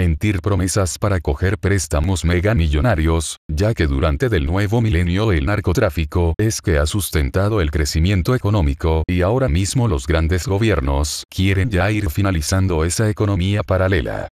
Mentir promesas para coger préstamos megamillonarios, ya que durante del nuevo milenio el narcotráfico es que ha sustentado el crecimiento económico y ahora mismo los grandes gobiernos quieren ya ir finalizando esa economía paralela.